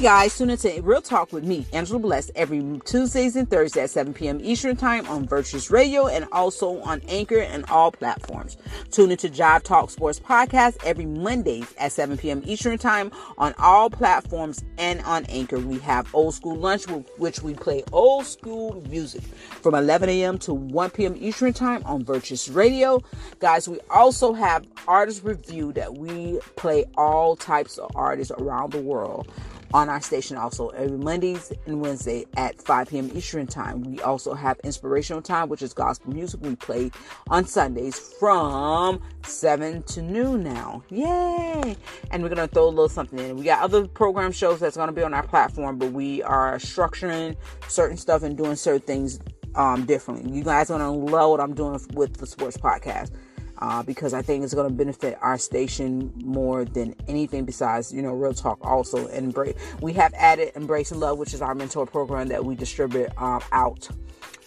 Guys, tune into Real Talk with me, Angela Bless, every Tuesdays and Thursdays at 7 p.m. Eastern Time on Virtuous Radio and also on Anchor and all platforms. Tune into Job Talk Sports Podcast every Mondays at 7 p.m. Eastern Time on all platforms and on Anchor. We have Old School Lunch, which we play old school music from 11 a.m. to 1 p.m. Eastern Time on Virtuous Radio. Guys, we also have Artist Review that we play all types of artists around the world on our station also every Mondays and Wednesday at 5 p.m. Eastern Time. We also have inspirational time, which is gospel music. We play on Sundays from 7 to noon now. Yay! And we're going to throw a little something in. We got other program shows that's going to be on our platform, but we are structuring certain stuff and doing certain things um, differently. You guys going to love what I'm doing with the sports podcast uh, because I think it's going to benefit our station more than anything besides, you know, Real Talk also. And we have added Embrace and Love, which is our mentor program that we distribute um, out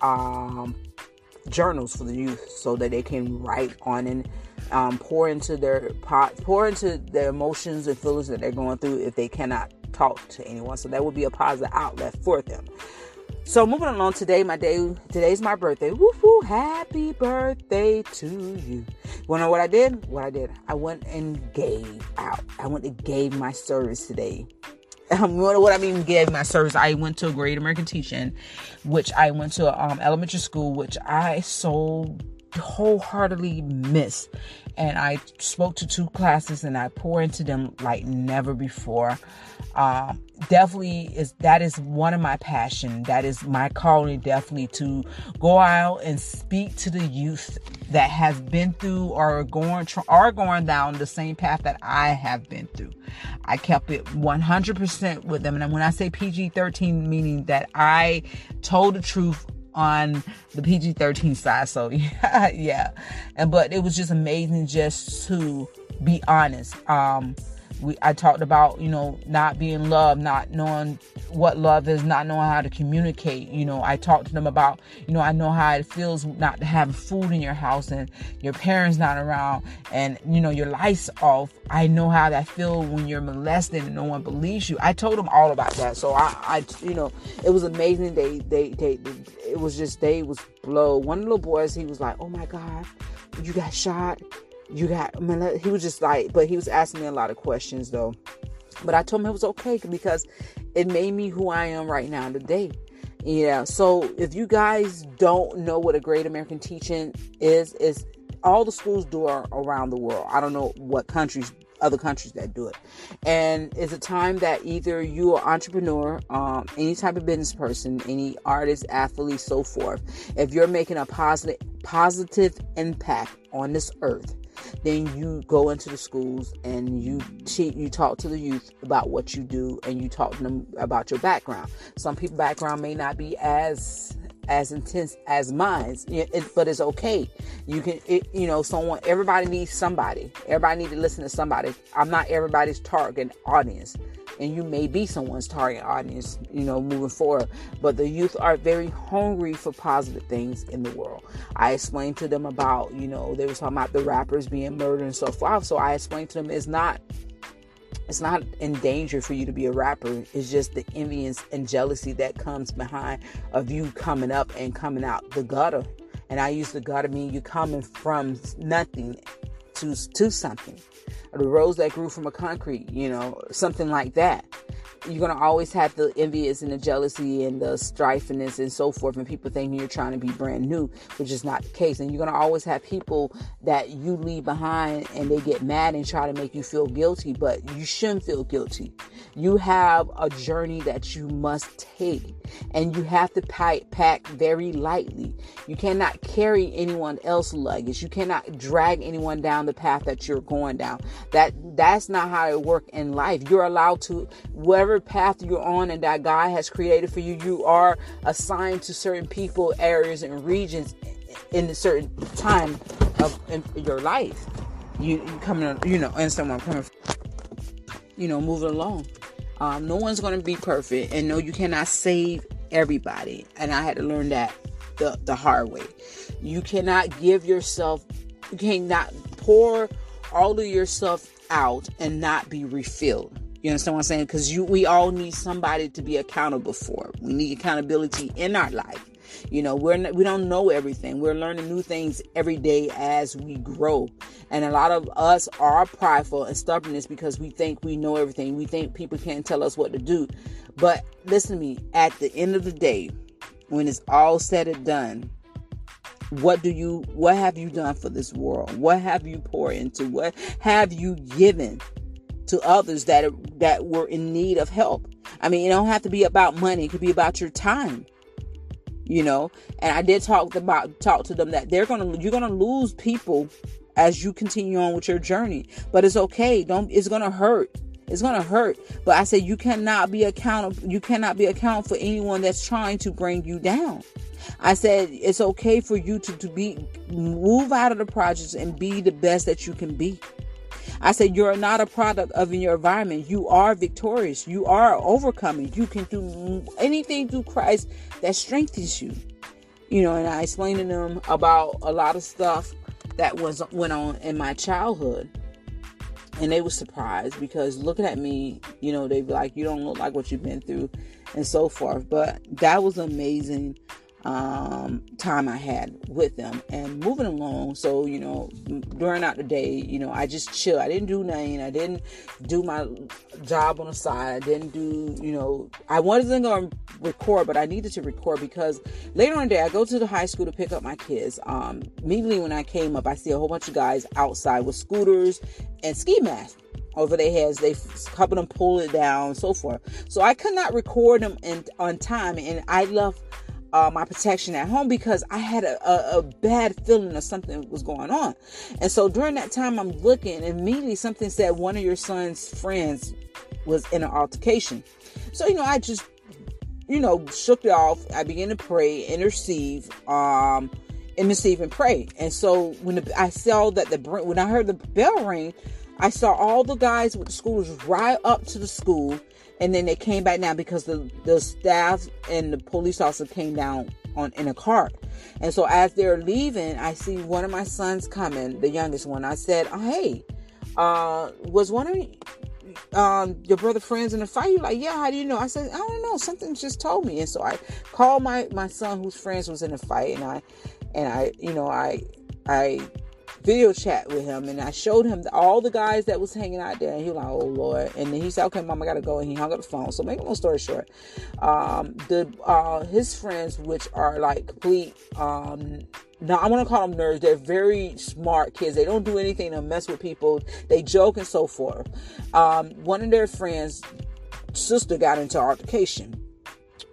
um, journals for the youth so that they can write on and um, pour into their pot, pour into their emotions and feelings that they're going through if they cannot talk to anyone. So that would be a positive outlet for them. So moving along today, my day today's my birthday. Woo hoo! Happy birthday to you. You know what I did? What I did? I went and gave out. I went and gave my service today. Um, what I mean, gave my service. I went to a Great American Teach-In, which I went to um, elementary school, which I so wholeheartedly miss. And I spoke to two classes and I pour into them like never before. Um, definitely is that is one of my passion. That is my calling. Definitely to go out and speak to the youth that has been through or going are going down the same path that I have been through. I kept it 100% with them, and when I say PG 13, meaning that I told the truth on the PG 13 side. So, yeah, yeah. And, but it was just amazing just to be honest. Um, we I talked about you know not being loved, not knowing what love is, not knowing how to communicate. You know, I talked to them about you know I know how it feels not to have food in your house and your parents not around, and you know your lights off. I know how that feels when you're molested and no one believes you. I told them all about that, so I, I you know it was amazing. They they they, they it was just they was blow. One little boys he was like, oh my god, you got shot you got I mean, he was just like but he was asking me a lot of questions though. But i told him it was okay because it made me who i am right now today. Yeah so if you guys don't know what a great american teach-in is is all the schools do are around the world. I don't know what countries other countries that do it. And it's a time that either you are entrepreneur um, any type of business person any artist athlete so forth if you're making a positive positive impact on this earth then you go into the schools and you teach, you talk to the youth about what you do and you talk to them about your background. Some people background may not be as as intense as mine, it, but it's okay. You can, it, you know, someone. Everybody needs somebody. Everybody need to listen to somebody. I'm not everybody's target audience and you may be someone's target audience, you know, moving forward. But the youth are very hungry for positive things in the world. I explained to them about, you know, they were talking about the rappers being murdered and so forth. So I explained to them it's not it's not in danger for you to be a rapper. It's just the envy and jealousy that comes behind of you coming up and coming out the gutter. And I use the gutter mean you coming from nothing to to something the rose that grew from a concrete, you know, something like that. You're gonna always have the envious and the jealousy and the strifeness and so forth, and people thinking you're trying to be brand new, which is not the case. And you're gonna always have people that you leave behind and they get mad and try to make you feel guilty, but you shouldn't feel guilty. You have a journey that you must take, and you have to pack very lightly. You cannot carry anyone else's luggage. You cannot drag anyone down the path that you're going down. That that's not how it works in life. You're allowed to whatever path you're on and that God has created for you, you are assigned to certain people, areas, and regions in a certain time of your life. You, you coming, you know, where I'm coming. You know, moving along. Um, no one's going to be perfect, and no, you cannot save everybody. And I had to learn that the, the hard way. You cannot give yourself, you cannot pour all of yourself out and not be refilled. You understand what I'm saying? Because you, we all need somebody to be accountable for. We need accountability in our life. You know, we're not, we don't know everything. We're learning new things every day as we grow. And a lot of us are prideful and stubbornness because we think we know everything. We think people can't tell us what to do. But listen to me, at the end of the day, when it's all said and done, what do you what have you done for this world? What have you poured into? What have you given to others that that were in need of help? I mean, it don't have to be about money. It could be about your time you know? And i did talk about talk to them that they're gonna you're gonna lose people as you continue on with your journey. But it's okay. Don't it's gonna hurt. It's gonna hurt. But i said you cannot be accountable you cannot be accountable for anyone that's trying to bring you down. I said it's okay for you to, to be move out of the projects and be the best that you can be I said, You're not a product of in your environment. You are victorious. You are overcoming. You can do anything through Christ that strengthens you. You know, and I explained to them about a lot of stuff that was went on in my childhood. And they were surprised because looking at me, you know, they'd be like, You don't look like what you've been through, and so forth. But that was amazing um, time I had with them and moving along. So, you know, during out the day, you know, I just chill. I didn't do nothing. I didn't do my job on the side. I didn't do, you know, I wasn't going to record, but I needed to record because later on the day, I go to the high school to pick up my kids. Um, immediately when I came up, I see a whole bunch of guys outside with scooters and ski masks over their heads. They helping them pull it down, so forth. So I could not record them in, on time, and I left uh, my protection at home because I had a, a, a, bad feeling of something was going on. And so during that time, I'm looking, and immediately something said one of your son's friends was in an altercation. So, you know, I just, you know, shook it off. I began to pray, intercede, um, and intercede and pray. And so when the, I saw that the, when I heard the bell ring, I saw all the guys with the scooters right up to the school and then they came back down because the the staff and the police officer came down on in a cart. And so as they're leaving, I see one of my sons coming, the youngest one. I said, oh, "Hey, uh, was one of um, your brother friends in a fight?" You're like, "Yeah, how do you know?" I said, "I don't know. Something just told me." And so I called my my son whose friends was in a fight, and I and I you know I I video chat with him and I showed him all the guys that was hanging out there and he was like, oh Lord. And then he said, okay, mom, I gotta go. And he hung up the phone. So make a long story short, um, the, uh, his friends, which are like complete, um, now I want to call them nerds. They're very smart kids. They don't do anything to mess with people. They joke and so forth. Um, one of their friends' sister got into altercation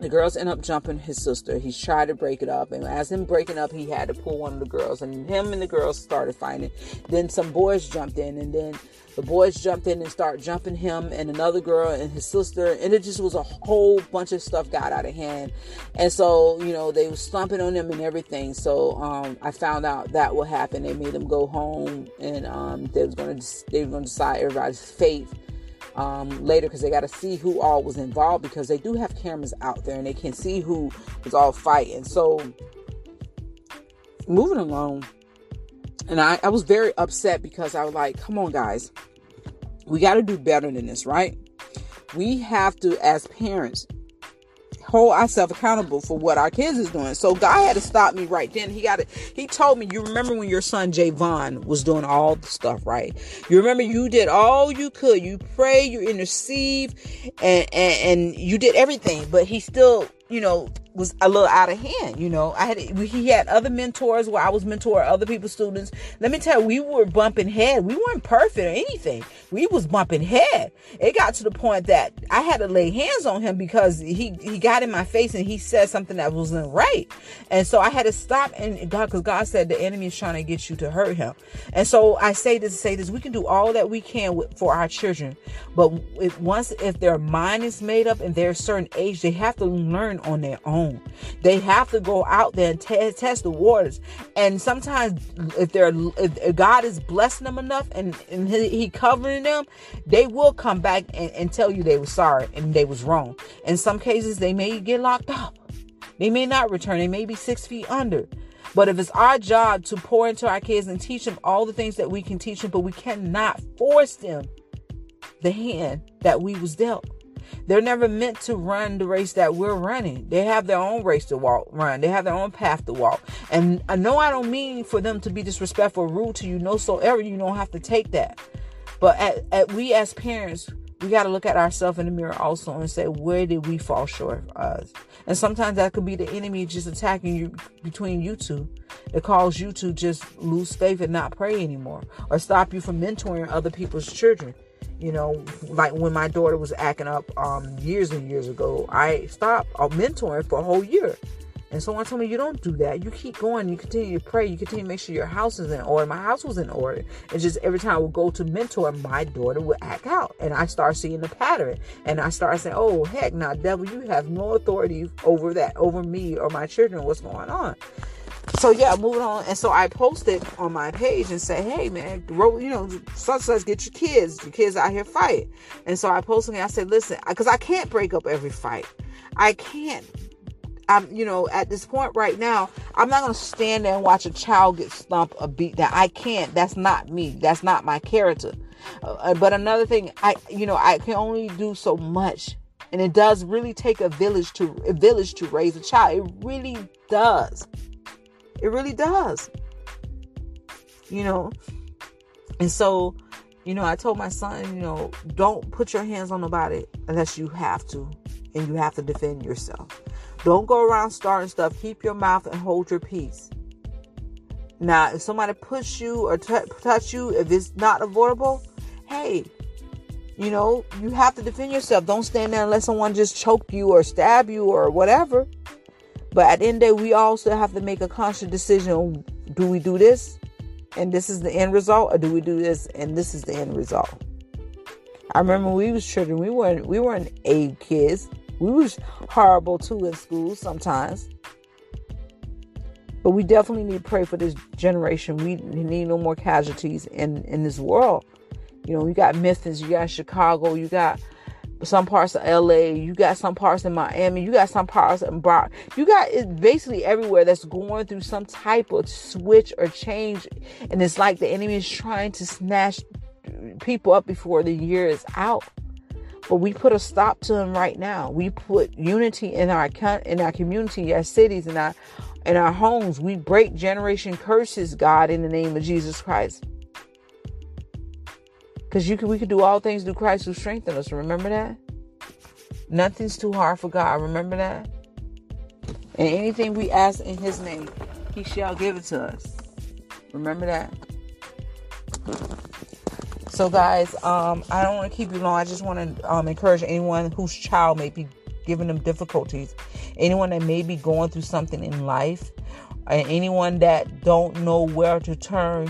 the girls end up jumping his sister. He's tried to break it up, and as him breaking up, he had to pull one of the girls, and him and the girls started fighting. Then some boys jumped in, and then the boys jumped in and started jumping him and another girl and his sister, and it just was a whole bunch of stuff got out of hand. And so, you know, they were stomping on them and everything. So um, I found out that what happened. They made them go home, and um, they was gonna they were gonna decide everybody's fate um, later because they got to see who all was involved because they do have cameras out there and they can see who was all fighting. So moving along, and I, I was very upset because I was like, come on, guys, we got to do better than this, right? We have to, as parents, hold ourselves accountable for what our kids is doing. So God had to stop me right then. He got it. He told me, you remember when your son Javon was doing all the stuff, right? You remember you did all you could. You pray, you intercede, and, and, and you did everything, but he still, you know, was a little out of hand. You know, I had he had other mentors where I was mentoring other people's students. Let me tell you, we were bumping head. We weren't perfect or anything. We was bumping head. It got to the point that I had to lay hands on him because he he got in my face and he said something that wasn't right. And so I had to stop and God, because God said the enemy is trying to get you to hurt him. And so I say this, say this: we can do all that we can with, for our children, but if, once if their mind is made up and they're a certain age, they have to learn on their own own. They have to go out there and t- test the waters. And sometimes, if they're if God is blessing them enough and, and he, he covering them, they will come back and, and tell you they were sorry and they was wrong. In some cases, they may get locked up. They may not return. They may be six feet under. But if it's our job to pour into our kids and teach them all the things that we can teach them, but we cannot force them the hand that we was dealt. They're never meant to run the race that we're running. They have their own race to walk, run. They have their own path to walk. And I know I don't mean for them to be disrespectful, rude to you, no so ever. You don't have to take that. But at, at we as parents, we got to look at ourselves in the mirror also and say, where did we fall short of us? And sometimes that could be the enemy just attacking you between you two. It cause you to just lose faith and not pray anymore or stop you from mentoring other people's children. You know, like when my daughter was acting up um, years and years ago, I stopped uh, mentoring for a whole year and someone told me you don't do that. You keep going. You continue to pray. You continue to make sure your house is in order. My house was in order. And just every time I would go to mentor, my daughter would act out. And I start seeing the pattern. And I start saying, oh, heck, now, devil, you have no authority over that, over me or my children. What's going on? So yeah, moving on. And so I posted on my page and say, hey man, you know, such such get your kids, your kids out here fight. And so I posted and I said, listen, because I can't break up every fight. I can't I'm, you know, at this point right now, I'm not to stand there and watch a child get stumped or beat down. I can't. That's not me. That's not my character. Uh, uh, but another thing, I, you know, I can only do so much, and it does really take a village to a village to raise a child. It really does. It really does. You know, and so, you know, I told my son, you know, don't put your hands on nobody unless you have to, and you have to defend yourself. Don't go around starting stuff. Keep your mouth and hold your peace. Now, if somebody push you or t- touch you, if it's not avoidable, hey, you know, you have to defend yourself. Don't stand there and let someone just choke you or stab you or whatever. But at the end of the day, we also have to make a conscious decision. Do we do this and this is the end result? Or do we do this and this is the end result? I remember when we was children, we weren't we weren't A kids. We was horrible too in school sometimes. But we definitely need to pray for this generation. We need no more casualties in, in this world. You know, you got Memphis, you got Chicago, you got some parts of LA, you got some parts in Miami, you got some parts in Brock. You got it basically everywhere that's going through some type of switch or change. And it's like the enemy is trying to snatch people up before the year is out. But we put a stop to them right now. We put unity in our in our community, our cities, and our in our homes. We break generation curses, God, in the name of Jesus Christ. Because you can, we can do all things through Christ who strengthens us. Remember that. Nothing's too hard for God. Remember that. And anything we ask in His name, He shall give it to us. Remember that. So, guys, um, I don't want to keep you long. I just want to um, encourage anyone whose child may be giving them difficulties, anyone that may be going through something in life, and anyone that don't know where to turn.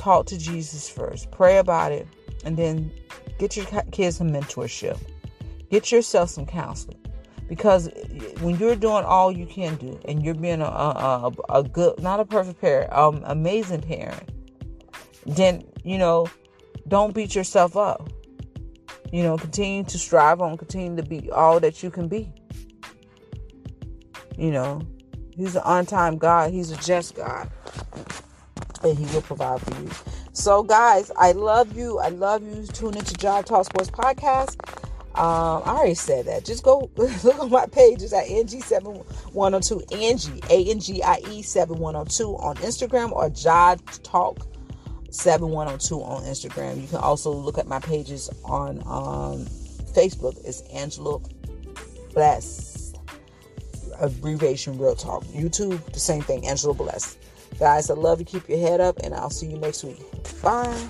Talk to Jesus first. Pray about it, and then get your kids some mentorship. Get yourself some counseling because when you're doing all you can do and you're being a, a, a good not a perfect parent um amazing parent then you know don't beat yourself up. You know, continue to strive on, continue to be all that you can be. You know, He's an on time God, He's a just God, and He will provide for you. So, guys, I love you. I love you. Tune into Job Talk Sports Podcast. Um, I already said that. Just go look on my pages at NG7102, Angie, A N G I E 7102 on Instagram or Job Talk 7102 on Instagram. You can also look at my pages on um, Facebook. It's Angela Bless, abbreviation Real Talk. YouTube, the same thing, Angela Bless. Guys, I love you. Keep your head up, and I'll see you next week. Bye.